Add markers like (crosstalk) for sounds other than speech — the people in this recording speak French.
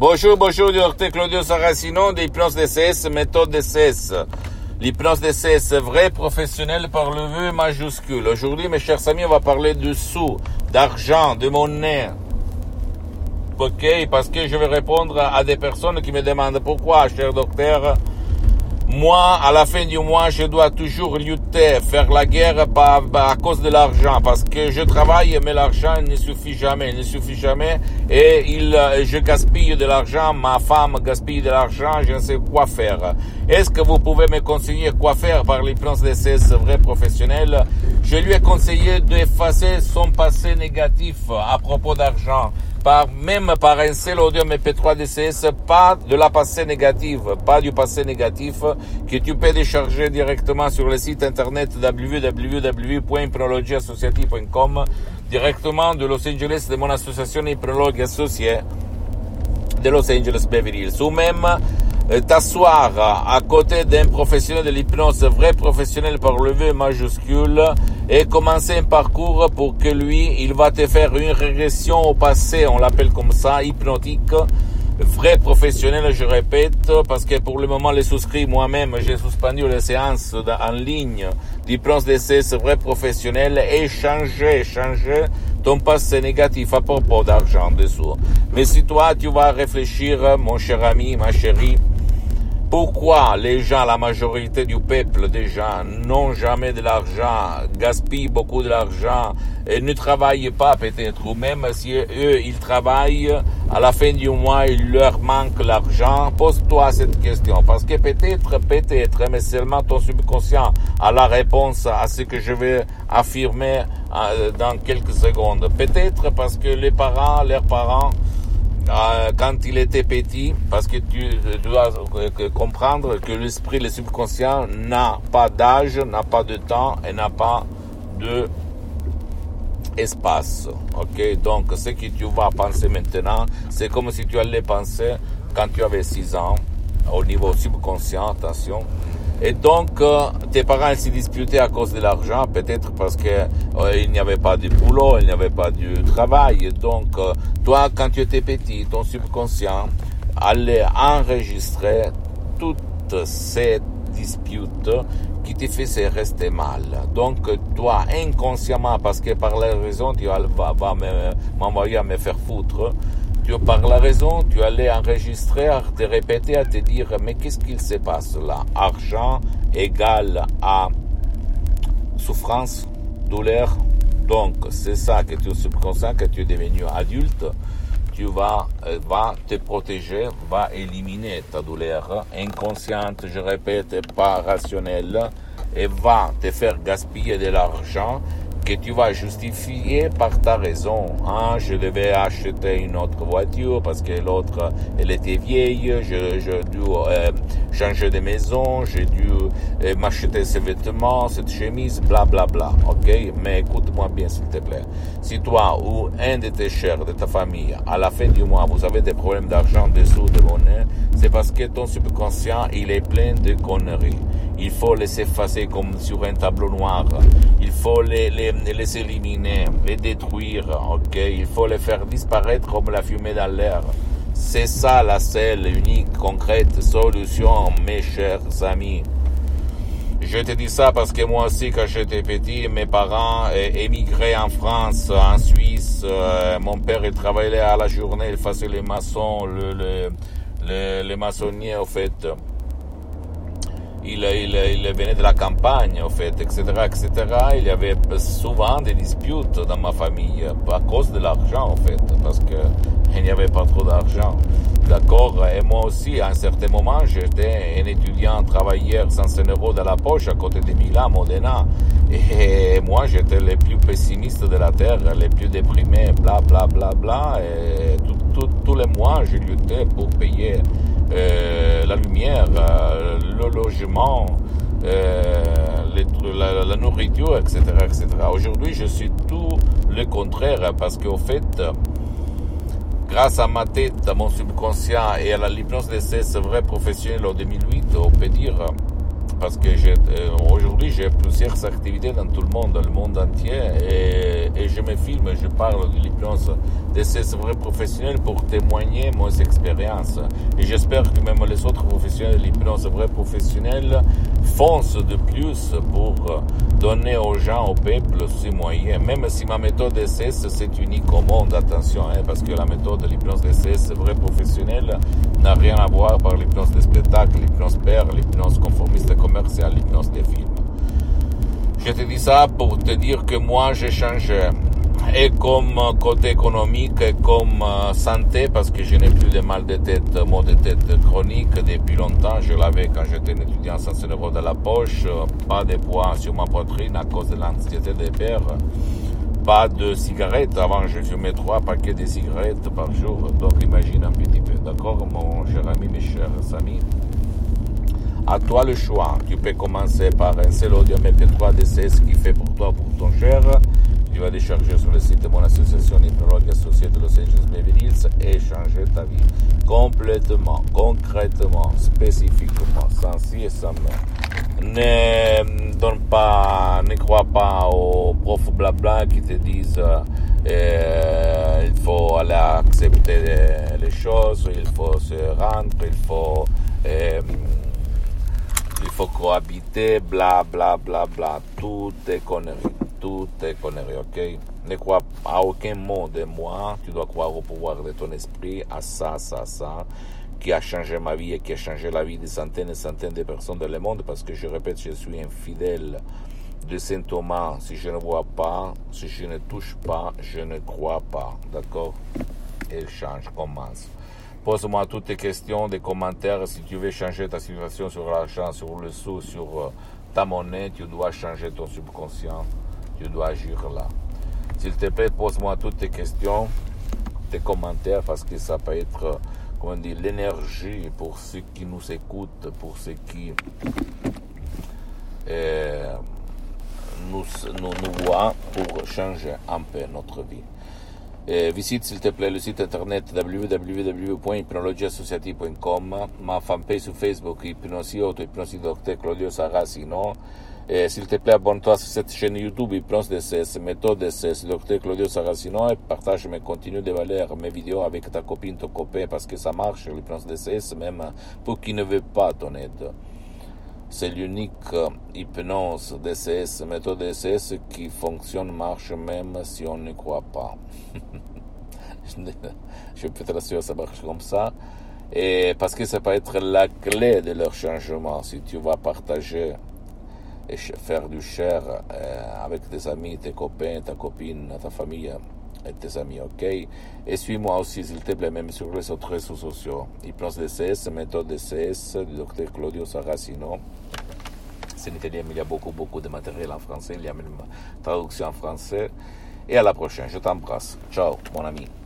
Bonjour, bonjour, docteur Claudio Saracino d'Hypnose DCS, méthode DCS. L'hypnose DCS, vrai professionnel par le vœu majuscule. Aujourd'hui, mes chers amis, on va parler de sous, d'argent, de monnaie. Ok, parce que je vais répondre à des personnes qui me demandent pourquoi, cher docteur, moi, à la fin du mois, je dois toujours lutter, faire la guerre à cause de l'argent, parce que je travaille, mais l'argent ne suffit jamais, ne suffit jamais, et il, je gaspille de l'argent, ma femme gaspille de l'argent, je ne sais quoi faire. Est-ce que vous pouvez me conseiller quoi faire par l'hypnose d'essai vrai professionnel Je lui ai conseillé d'effacer son passé négatif à propos d'argent par, même par un seul audio MP3 DCS, pas de la passé négative, pas du passé négatif que tu peux décharger directement sur le site internet www.hypnologieassociative.com directement de Los Angeles de mon association Hypnologue Associée de Los Angeles Beverly Hills. Ou même t'asseoir à côté d'un professionnel de l'hypnose, vrai professionnel par le V majuscule, et commencer un parcours pour que lui, il va te faire une régression au passé, on l'appelle comme ça, hypnotique, vrai professionnel, je répète, parce que pour le moment, les souscrits, moi-même, j'ai suspendu les séances en ligne d'hypnose d'essai, vrai professionnel, et changer, changer ton passé négatif à propos d'argent dessous. Mais si toi, tu vas réfléchir, mon cher ami, ma chérie, pourquoi les gens, la majorité du peuple gens, n'ont jamais de l'argent, gaspillent beaucoup de l'argent et ne travaillent pas peut-être, ou même si eux, ils travaillent, à la fin du mois, il leur manque l'argent, pose-toi cette question, parce que peut-être, peut-être, mais seulement ton subconscient a la réponse à ce que je vais affirmer euh, dans quelques secondes. Peut-être parce que les parents, leurs parents, euh, quand il était petit, parce que tu, dois comprendre que l'esprit, le subconscient n'a pas d'âge, n'a pas de temps et n'a pas de espace. Ok, donc ce que tu vas penser maintenant, c'est comme si tu allais penser quand tu avais 6 ans, au niveau subconscient, attention. Et donc, euh, tes parents s'y disputaient à cause de l'argent, peut-être parce que euh, n'y avait pas de boulot, il n'y avait pas de travail. Donc, euh, toi, quand tu étais petit, ton subconscient allait enregistrer toutes ces disputes qui te faisaient rester mal. Donc, toi, inconsciemment, parce que par la raison, tu vas, vas m'envoyer à me faire foutre, par la raison, tu allais enregistrer, te répéter, à te dire, mais qu'est-ce qu'il se passe là? Argent égale à souffrance, douleur. Donc, c'est ça que tu subconscient, que tu es devenu adulte. Tu vas, euh, va te protéger, va éliminer ta douleur inconsciente, je répète, pas rationnelle, et va te faire gaspiller de l'argent que tu vas justifier par ta raison. Hein, je devais acheter une autre voiture parce que l'autre, elle était vieille, je, je dû euh, changer de maison, j'ai dû euh, m'acheter ces vêtements, cette chemise, bla bla bla. Ok, mais écoute-moi bien s'il te plaît. Si toi ou un de tes chers de ta famille, à la fin du mois, vous avez des problèmes d'argent, de sous, de monnaie, c'est parce que ton subconscient, il est plein de conneries. Il faut les effacer comme sur un tableau noir. Il faut les, les, les éliminer, les détruire, ok? Il faut les faire disparaître comme la fumée dans l'air. C'est ça la seule, unique, concrète solution, mes chers amis. Je te dis ça parce que moi aussi, quand j'étais petit, mes parents émigraient en France, en Suisse. Euh, mon père, il travaillait à la journée, il faisait les maçons, le, le, le, les maçonniers, au fait il, il, il, venait de la campagne, en fait, etc., etc. Il y avait souvent des disputes dans ma famille à cause de l'argent, en fait, parce que il n'y avait pas trop d'argent. D'accord Et moi aussi, à un certain moment, j'étais un étudiant travailleur sans un euro dans la poche à côté de Milan, Modena. Et moi, j'étais le plus pessimiste de la Terre, le plus déprimé, bla, bla, bla, bla. Et tous les mois, je luttais pour payer la lumière, euh, le logement, euh, la, la, nourriture, etc. etc. Aujourd'hui, je suis tout le contraire parce qu'au fait, grâce à ma tête, à mon subconscient et à la l'hypnose de ces vrais professionnels en 2008, on peut dire parce que aujourd'hui j'ai plusieurs activités dans tout le monde, dans le monde entier, et, et je me filme, je parle de l'hypnose de ces vrais professionnels pour témoigner mon expérience. Et j'espère que même les autres professionnels de l'hypnose vrais professionnels foncent de plus pour donner aux gens, au peuple, ces moyens. Même si ma méthode SS c'est unique au monde, attention, hein, parce que la méthode de l'hypnose SS vrai professionnel n'a rien à voir par l'hypnose des spectacles, l'hypnose père, l'hypnose conformiste commerciale, l'hypnose des films. Je te dis ça pour te dire que moi j'ai changé et comme côté économique et comme euh, santé parce que je n'ai plus de mal de tête, maux de tête chronique depuis longtemps. Je l'avais quand j'étais étudiant sans euros de la poche, pas de poids sur ma poitrine à cause de l'anxiété des pères, pas de cigarettes. Avant, je fumais trois paquets de cigarettes par jour. Donc, imagine un petit peu. D'accord, mon cher ami, mes chers amis? À toi le choix. Tu peux commencer par un seul audio MP3 DCS qui fait pour toi, pour ton cher tu vas décharger sur le site de mon association hypnologue associée de Los Angeles Beverly Hills et changer ta vie complètement, concrètement, spécifiquement, sans si et sans mais. Ne donne pas, ne crois pas aux profs blabla qui te disent euh, il faut aller accepter les choses, il faut se rendre, il faut euh, il faut cohabiter, bla bla bla bla, tout est conneries toutes tes conneries, ok? Ne crois à aucun mot de moi, tu dois croire au pouvoir de ton esprit, à ça, ça, ça, qui a changé ma vie et qui a changé la vie de centaines et centaines de personnes dans le monde, parce que je répète, je suis infidèle de Saint Thomas, si je ne vois pas, si je ne touche pas, je ne crois pas, d'accord? Et change, commence. Pose-moi toutes tes questions, des commentaires. Si tu veux changer ta situation sur l'argent, sur le sou, sur euh, ta monnaie, tu dois changer ton subconscient tu dois agir là. S'il te plaît, pose-moi toutes tes questions, tes commentaires, parce que ça peut être, dire, l'énergie pour ceux qui nous écoutent, pour ceux qui euh, nous voient, pour changer un peu notre vie. Et visite s'il te plaît le site internet www.hypnologieassociative.com, ma fanpage sur Facebook Hypnosie Auto, Hypnosie Docteur Claudio Saracino, et s'il te plaît, abonne-toi sur cette chaîne YouTube Hypnose DCS, méthode DCS, docteur Claudio Saracino, et partage mes contenus de valeur, mes vidéos avec ta copine, ton copain, parce que ça marche, l'hypnose DCS, même pour qui ne veut pas ton aide. C'est l'unique hypnose DCS, méthode DCS qui fonctionne, marche même si on ne croit pas. (laughs) Je peux te rassurer, ça marche comme ça. Et parce que ça peut être la clé de leur changement si tu vas partager et faire du cher euh, avec tes amis, tes copains, ta copine, ta famille et tes amis, ok Et suis-moi aussi, s'il te plaît, même sur les autres réseaux sociaux. Hypnose DCS, méthode DCS, du docteur Claudio Saracino. C'est en italien, mais il y a beaucoup, beaucoup de matériel en français. Il y a même traduction en français. Et à la prochaine. Je t'embrasse. Ciao, mon ami.